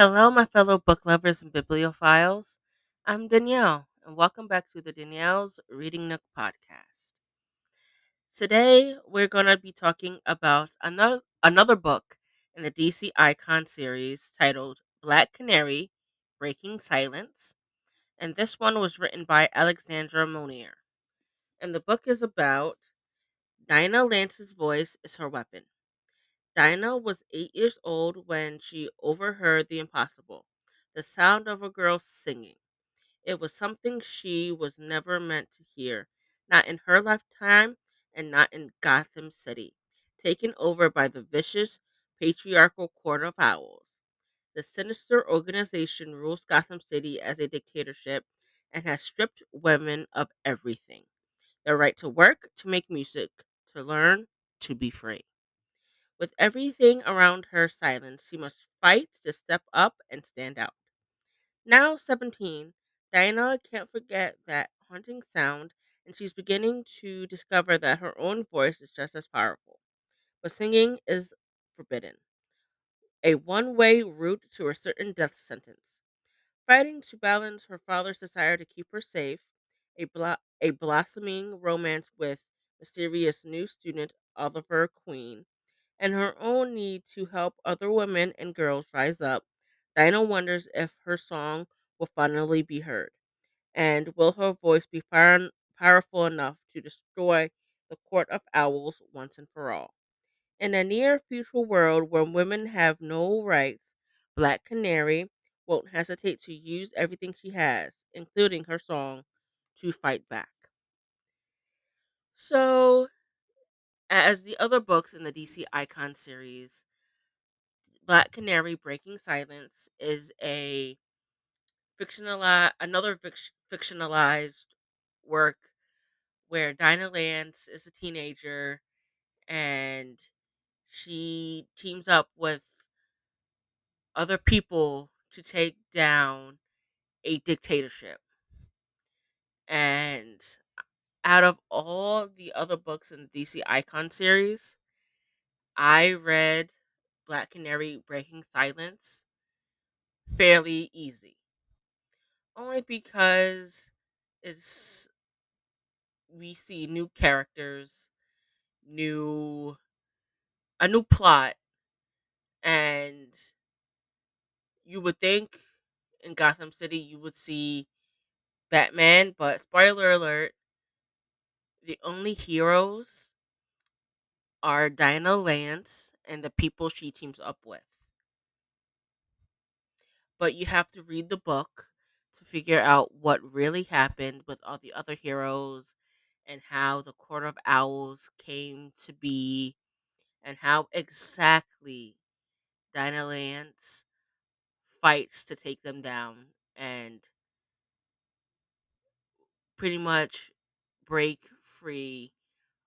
Hello, my fellow book lovers and bibliophiles. I'm Danielle, and welcome back to the Danielle's Reading Nook podcast. Today, we're going to be talking about another another book in the DC Icon series titled Black Canary: Breaking Silence, and this one was written by Alexandra Monir. And the book is about Dinah Lance's voice is her weapon. Dinah was eight years old when she overheard the impossible the sound of a girl singing. It was something she was never meant to hear, not in her lifetime and not in Gotham City, taken over by the vicious patriarchal Court of Owls. The sinister organization rules Gotham City as a dictatorship and has stripped women of everything their right to work, to make music, to learn, to be free. With everything around her silent, she must fight to step up and stand out. Now 17, Diana can't forget that haunting sound, and she's beginning to discover that her own voice is just as powerful. But singing is forbidden, a one way route to a certain death sentence. Fighting to balance her father's desire to keep her safe, a, a blossoming romance with mysterious new student Oliver Queen, and her own need to help other women and girls rise up, Dinah wonders if her song will finally be heard. And will her voice be power- powerful enough to destroy the court of owls once and for all? In a near future world where women have no rights, Black Canary won't hesitate to use everything she has, including her song, to fight back. So, as the other books in the DC Icon series, Black Canary Breaking Silence is a fictionalized another fic- fictionalized work where Dinah Lance is a teenager and she teams up with other people to take down a dictatorship. And out of all the other books in the DC Icon series, I read Black Canary Breaking Silence fairly easy. Only because it's we see new characters, new a new plot, and you would think in Gotham City you would see Batman, but spoiler alert, the only heroes are Dinah Lance and the people she teams up with. But you have to read the book to figure out what really happened with all the other heroes and how the Court of Owls came to be and how exactly Dinah Lance fights to take them down and pretty much break free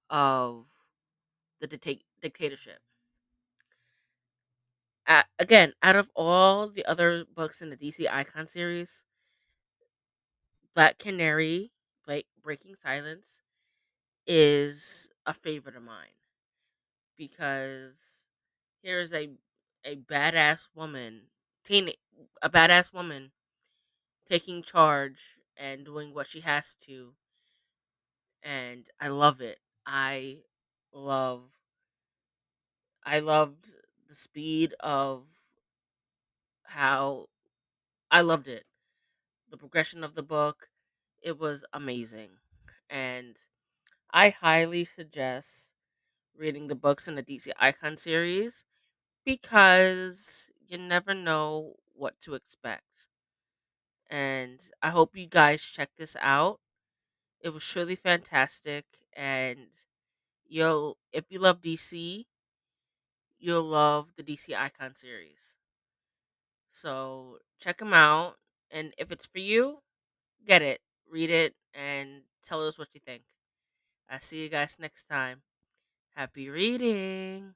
of the dicta- dictatorship. Uh, again, out of all the other books in the DC Icon series, Black Canary, Blake Breaking Silence, is a favorite of mine because here's a a badass woman, teen, a badass woman taking charge and doing what she has to, and I love it. I love, I loved the speed of how I loved it. The progression of the book, it was amazing, and I highly suggest reading the books in the DC Icon series because you never know what to expect. And I hope you guys check this out. It was truly fantastic and you'll if you love DC, you'll love the DC Icon series. So, check them out and if it's for you, get it, read it and tell us what you think. I'll see you guys next time. Happy reading.